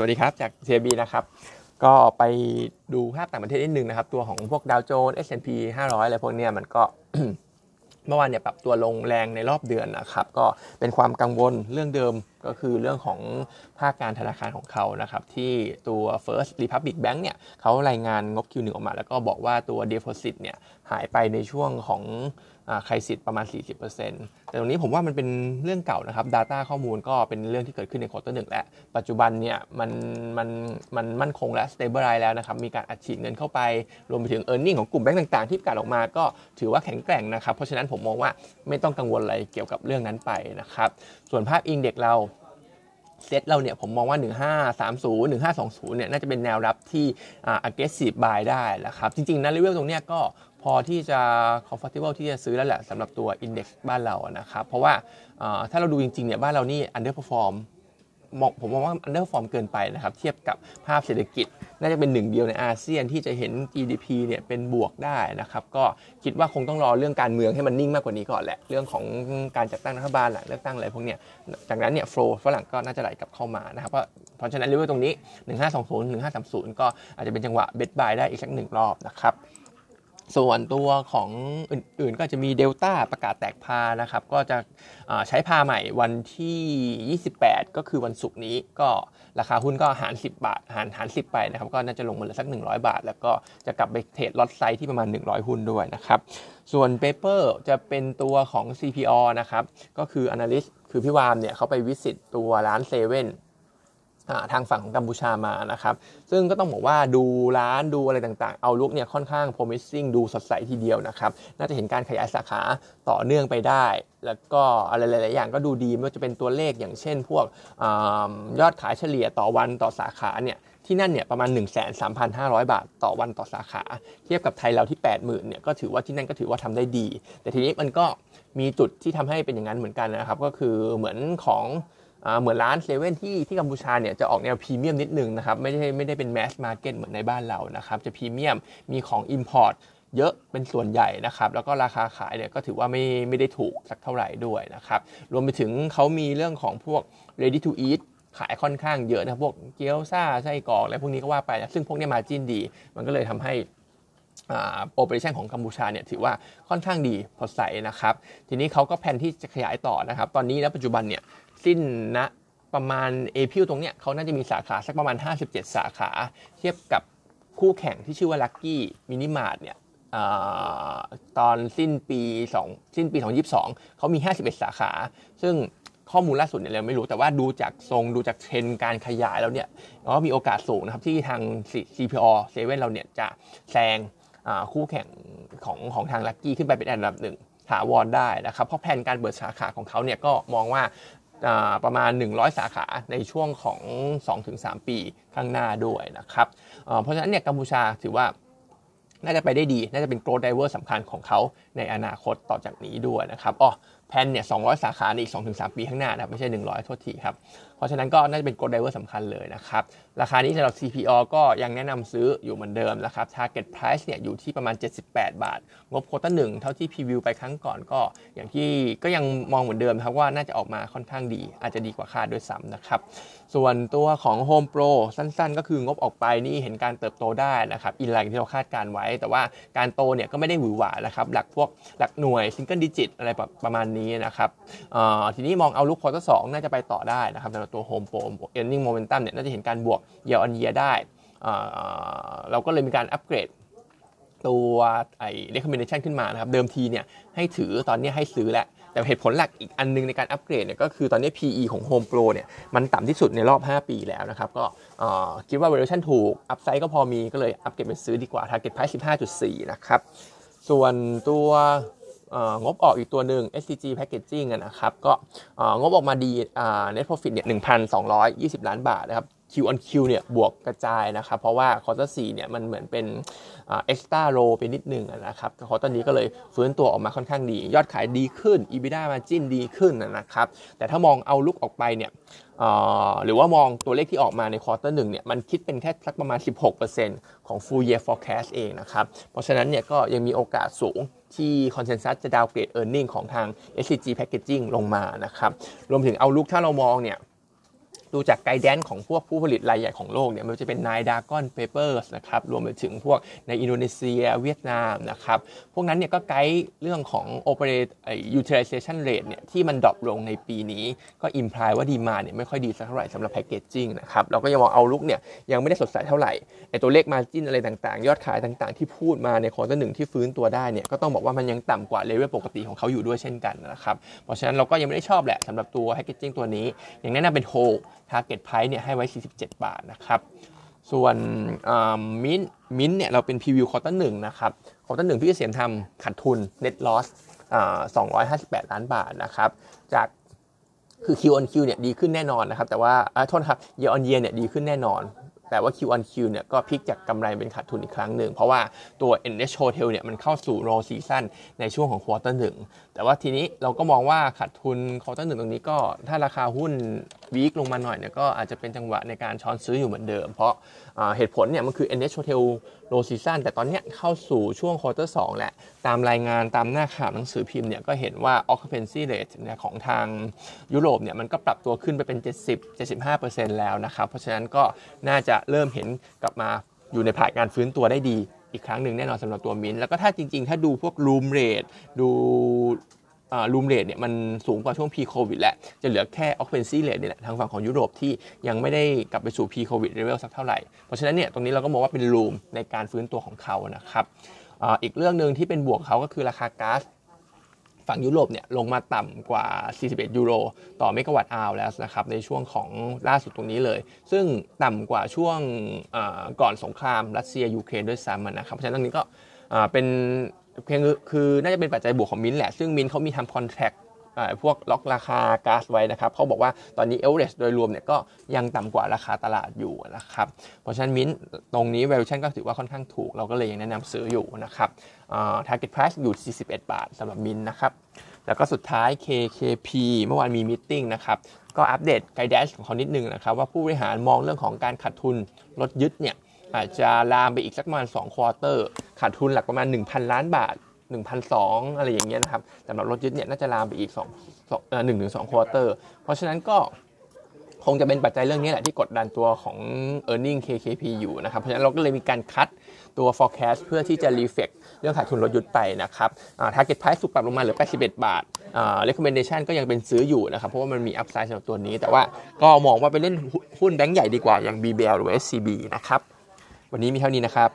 สวัสดีครับ จาก CB นะครับ ก็ไปดูภาพต่างประเทศนิดนึงนะครับ ตัวของพวกดาวโจนส์ S&P 500 อะไรพวกเนี้ยมันก็เมื่อวานเนี่ยปรับตัวลงแรงในรอบเดือนนะครับ ก็เป็นความกังวลเรื่องเดิมก็คือเรื่องของภาคการธนาคารของเขานะครับ ที่ตัว First Republic Bank เนี่ยเขารายงานงบ Q1 ออกมา แล้วก็บอกว่าตัว Deposit เนี่ยหายไปในช่วงของใครสิทธิ์ประมาณ 40%แต่ตรงนี้ผมว่ามันเป็นเรื่องเก่านะครับ Data ข้อมูลก็เป็นเรื่องที่เกิดขึ้นใน quarter หนึ่งแล้ว ปัจจุบันเนี่ยมันมันมันมั่นคงและ stabilize แล้วนะครับ มีการอัดฉีดเงินเข้าไป รวมไปถึง e a r n i n g ของกลุ่มแบงก์ต่าง ๆ ที่ประกาศออกมาก็ถือว่าแข็งแกร่งนะครับ เพราะฉะนั้นผมมองว่าไม่ต้องกังวลอะไรเกี่ยวกับเรื่องนั้นไปนะครับ ส่วนภาพ index เรา เซตเราเนี่ยผมมองว่า 1530 1520 เนี่ยน่าจะเป็นแนวรับที่ aggressive buy ได้แล้วครับ จริงๆนะเลเวลตรงเนี้ยก็พอที่จะ comfortable ที่จะซื้อแล้วแหละสำหรับตัว index บ้านเรานะครับ เพราะว่าถ้าเราดูจริงๆเนี่ยบ้านเรานี่ underperform ผมมองว่า underperform เกินไปนะครับ เทียบกับภาพเศรษฐกิจ น่าจะเป็นหนึ่งเดียวในอาเซียนที่จะเห็น GDP เนี่ยเป็นบวกได้นะครับ ก็คิดว่าคงต้องรอเรื่องการเมืองให้มันนิ่งมากกว่านี้ก่อนแหละ เรื่องของการจัดตั้งรัฐบาลหลังเลือกตั้งอะไรพวกเนี้ยจากนั้นเนี่ยโฟล์ฝรั่งก็น่าจะไหลกลับเข้ามานะครับเพราะเพราะฉะนั้นเลเวลตรงนี้ 1520 1530 ก็อาจจะเป็นจังหวะ best buy ได้อีกสักหนึ่งรอบนะครับ ส่วนตัวของอื่น ๆ ก็จะมีเดลต้าประกาศแตกพาร์นะครับ ก็จะใช้พาร์ใหม่วันที่ 28 ก็คือวันศุกร์นี้ ก็ราคาหุ้นก็หาร 10 บาท หารหาร 10 ไปนะครับ ก็น่าจะลงมาเหลือสัก 100 บาท แล้วก็จะกลับไป trade lot size ที่ประมาณ 100 หุ้นด้วยนะครับ ส่วน paper จะเป็นตัวของ CPALL นะครับ ก็คือ Analyst คือพี่วามเนี่ยเขาไป visit ตัวร้านเซเว่น ทางฝั่งของกัมพูชามานะครับ ซึ่งก็ต้องบอกว่าดูร้านดูอะไรต่างๆ เอาลุกเนี่ยค่อนข้าง promising ดูสดใสทีเดียวนะครับ น่าจะเห็นการขยายสาขาต่อเนื่องไปได้ แล้วก็อะไรหลายๆอย่างก็ดูดีไม่ว่าจะเป็นตัวเลขอย่างเช่น พวกอยอดขายเฉลี่ยต่อวันต่อสาขาเนี่ยที่นั่นเนี่ยประมาณ 1 3 5 0 0 บาทต่อวันต่อสาขา เทียบกับไทยเราที่ 80,000เนี่ยก็ถือว่าที่นั่นก็ถือว่าทำได้ดี แต่ทีนี้มันก็มีจุดที่ทำให้เป็นอย่างนั้นเหมือนกันนะครับ ก็คือเหมือนของ เหมือนร้านเซเว่นที่ที่กัมพูชาเนี่ยจะออกแนวพรีเมียมนิดนึงนะครับไม่ได้ไม่ได้เป็น mass market เหมือนในบ้านเรานะครับจะพรีเมียมมีของ Import เยอะเป็นส่วนใหญ่นะครับแล้วก็ราคาขายเนี่ยก็ถือว่าไม่ไม่ได้ถูกสักเท่าไหร่ด้วยนะครับรวมไปถึงเขามีเรื่องของพวก ready to eat ขายค่อนข้างเยอะนะพวกเกี๊ยวซ่าไส้กรอกอะไรพวกนี้ก็ว่าไปนะซึ่งพวกนี้ margin ดี มันก็เลยทำให้ operation ของกัมพูชาเนี่ยถือว่าค่อนข้างดีพอใช้นะครับ ทีนี้เขาก็แผนที่จะขยายต่อนะครับ ตอนนี้นะปัจจุบันเนี่ยสิ้นณประมาณ April ตรงเนี้ยเขาน่าจะมีสาขาสักประมาณ 57 สาขา เทียบกับคู่แข่งที่ชื่อว่าลักกี้มินิมาร์ทเนี่ยตอนสิ้นปี2สิ้นปี2022 เขามี 51 สาขา ซึ่งข้อมูลล่าสุดเนี่ยเราไม่รู้แต่ว่าดูจากทรงดูจากเทรนการขยายแล้วเนี่ยก็มีโอกาสสูงนะครับที่ทาง CPO เซเวนเราเนี่ยจะแซง คู่แข่งของของทางลักกี้ขึ้นไปเป็นอันดับหนึ่งถาวรได้นะครับ เพราะแผนการเปิดสาขาของเขาเนี่ยก็มองว่าประมาณ 100 สาขาในช่วงของ 2-3 ปีข้างหน้าด้วยนะครับเพราะฉะนั้นเนี่ยกัมพูชาถือว่าน่าจะไปได้ดี น่าจะเป็น growth driver สำคัญของเขาในอนาคตต่อจากนี้ด้วยนะครับอ๋อ แผนเนี่ย 200 สาขาในอีก 2-3 ปีข้างหน้านะไม่ใช่ 100 โทษทีครับ เพราะฉะนั้นก็น่าจะเป็น growth driver สำคัญเลยนะครับ ราคานี้สำหรับ CPALL ก็ยังแนะนำซื้ออยู่เหมือนเดิมนะครับ Target Price เนี่ยอยู่ที่ประมาณ 78 บาท งบ quarter หนึ่งเท่าที่ preview ไปครั้งก่อนก็ อย่างที่ก็ยังมองเหมือนเดิมครับว่าน่าจะออกมาค่อนข้างดี อาจจะดีกว่าคาดด้วยซ้ำนะครับ ส่วนตัวของ Home Pro สั้นๆ ก็คืองบออกไปนี่เห็นการเติบโตได้นะครับ inline ที่เราคาดการณ์ไว้ แต่ว่าการโตเนี่ยก็ไม่ได้หวือหวานะครับหลักพวกหลักหน่วย single digit อะไรประมาณนี้นะครับทีนี้มองเอาลุกควอเตอร์สน่าจะไปต่อได้นะครับสำหรับตัวโฮมโปรเอ a r นิ่งโมเมนตัมเนี่ยน่าจะเห็นการบวก year on year ได้ เราก็เลยมีการอัปเกรดตัวไอ้ recommendation ขึ้นมานะครับ เดิมทีเนี่ยให้ถือตอนนี้ให้ซื้อแล้วแต่เหตุผลหลักอีกอันนึงในการอัปเกรดเนี่ยก็คือตอนนี้ PE ของ Home Pro เนี่ยมันต่ำที่สุดในรอบ 5 ปีแล้วนะครับ ก็คิดว่า valuation ถูก upside ก็พอมีก็เลยอัปเกรดเป็นซื้อดีกว่า target price 15.4 นะครับ ส่วนตัว งบออกอีกตัวหนึ่ง SCG Packaging นะครับ ก็งบออกมาดี net profit เนี่ย 1,220 ล้านบาทนะครับ Q on Q เนี่ย บวกกระจายนะครับ เพราะว่า quarter สี่เนี่ย มันเหมือนเป็น extra low ไปนิดหนึ่งนะครับ quarter นี้ก็เลยฟื้นตัวออกมาค่อนข้างดี ยอดขายดีขึ้น EBITDA margin ดีขึ้นนะครับ แต่ถ้ามอง outlook ออกไปเนี่ยหรือว่ามองตัวเลขที่ออกมาใน quarter หนึ่งเนี่ยมันคิดเป็นแค่สักประมาณ 16%ของ full year forecast เองนะครับ เพราะฉะนั้นเนี่ยก็ยังมีโอกาสสูง ที่ consensus จะ downgrade earning ของทาง SCG Packaging ลงมานะครับ รวมถึง outlook ถ้าเรามองเนี่ย ดูจาก guidance ของพวกผู้ผลิตรายใหญ่ของโลกเนี่ยมันจะเป็น Nine Dragons Paper นะครับรวมไปถึงพวกในอินโดนีเซียเวียดนามนะครับพวกนั้นเนี่ยก็ไกด์เรื่องของ operate utilization rate เนี่ยที่มัน drop ลงในปีนี้ก็ imply ว่า demand เนี่ยไม่ค่อยดีสักเท่าไหร่สำหรับ packaging นะครับเราก็ยังมอง outlook เนี่ยยังไม่ได้สดใสเท่าไหร่ไอตัวเลข margin อะไรต่างๆ ยอดขายต่างๆ ที่พูดมาใน quarter หนึ่งที่ฟื้นตัวได้เนี่ยก็ต้องบอกว่ามันยังต่ำกว่าเลเวลปกติของเขาอยู่ด้วยเช่นกันนะครับเพราะฉะนั้นเราก็ยังไม่ได้ชอบแหละสำหรับตัว packaging ตัวนี้ยังแนะนำเป็น hold Target Price เนี่ยให้ไว้ 47 บาทนะครับส่วน MINT MINT เนี่ยเราเป็น preview quarter หนึ่งนะครับ quarter หนึ่งพี่เกษมทำขาดทุน net loss 258 ล้านบาทนะครับจากคือ Q on Q เนี่ยดีขึ้นแน่นอนนะครับแต่ว่าโทษครับ year on year เนี่ยดีขึ้นแน่นอน แต่ว่า Q on Q เนี่ยก็พลิกจากกำไรเป็นขาดทุนอีกครั้งหนึ่ง เพราะว่าตัว NH Hotel เนี่ยมันเข้าสู่ low season ในช่วงของ quarter หนึ่งแต่ว่าทีนี้เราก็มองว่าขาดทุน quarter หนึ่งตรงนี้ก็ถ้าราคาหุ้น weak ลงมาหน่อยเนี่ยก็อาจจะเป็นจังหวะในการช้อนซื้ออยู่เหมือนเดิม เพราะ เหตุผลเนี่ยมันคือ NH Hotel low season แต่ตอนนี้เข้าสู่ช่วง quarter สองแหละ ตามรายงานตามหน้าข่าวหนังสือพิมพ์เนี่ยก็เห็นว่า occupancy rate เนี่ยของทางยุโรปเนี่ยมันก็ปรับตัวขึ้นไปเป็น 70-75%แล้วนะครับ เพราะฉะนั้นก็น่าจะเริ่มเห็นกลับมาอยู่ในผ่านการฟื้นตัวได้ดีอีกครั้งหนึ่งแน่นอนสำหรับตัวมินแล้วก็ถ้าจริงๆ ถ้าดูพวก room rate ดู รูมเรทเนี่ยมันสูงกว่าช่วง pre covid แหละ จะเหลือแค่ occupancy rate นี่แหละทางฝั่งของยุโรปที่ยังไม่ได้กลับไปสู่ pre covid level สักเท่าไหร่ เพราะฉะนั้นเนี่ยตรงนี้เราก็มองว่าเป็นรูมในการฟื้นตัวของเขานะครับอีกเรื่องหนึ่งที่เป็นบวกเขาก็คือราคาก๊าซฝั่งยุโรปเนี่ยลงมาต่ำกว่า 41 ยูโร ต่อเมกะวัตต์อาวแล้วนะครับในช่วงของล่าสุดตรงนี้เลย ซึ่งต่ำกว่าช่วงก่อนสงครามรัสเซียยูเครนด้วยซ้ำนะครับเพราะฉะนั้นตรงนี้ก็เป็น เพียงคือน่าจะเป็นปัจจัยบวกของมินแหละ ซึ่งมินเขามีทำ contract พวกล็อกราคาก๊าซไว้นะครับเขาบอกว่าตอนนี้เอเวอเรสโดยรวมเนี่ยก็ยังต่ำกว่าราคาตลาดอยู่นะครับเพราะฉะนั้นมินตรงนี้ valuation ก็ถือว่าค่อนข้างถูก เราก็เลยยังแนะนำซื้ออยู่นะครับ target price อยู่ 41 บาทสำหรับมินนะครับแล้วก็สุดท้าย KKP เมื่อวานมี meeting นะครับก็อัปเดต guidance ของเขานิดนึงนะครับว่าผู้บริหารมองเรื่องของการขาดทุนรถยึดเนี่ย อาจจะลามไปอีกสักประมาณ2 quarter ขาดทุนหลักประมาณ 1,000 ล้านบาท1,002อะไรอย่างเงี้ยนะครับสำหรับรถยึดเนี่ยน่าจะลามไปอีก2 1ถึง2 quarter เพราะฉะนั้นก็คงจะเป็นปัจจัยเรื่องนี้แหละที่กดดันตัวของ e a r n i n g KKP อยู่นะครับ เพราะฉะนั้นเราก็เลยมีการคัดตัว forecast เพื่อที่จะ reflect เรื่องขาดทุนรถยุดไปนะครับ target price ถูกปรับลงมาเหลือ 81 บาท recommendation ก็ยังเป็นซื้ออยู่นะครับ เพราะว่ามันมี upside สำหรับตัวนี้ แต่ว่าก็มองว่าไปเล่นหุ้นแบงก์ใหญ่ดีกว่าอย่าง BBL หรือ SCB นะครับ วันนี้มีเท่านี้นะครับ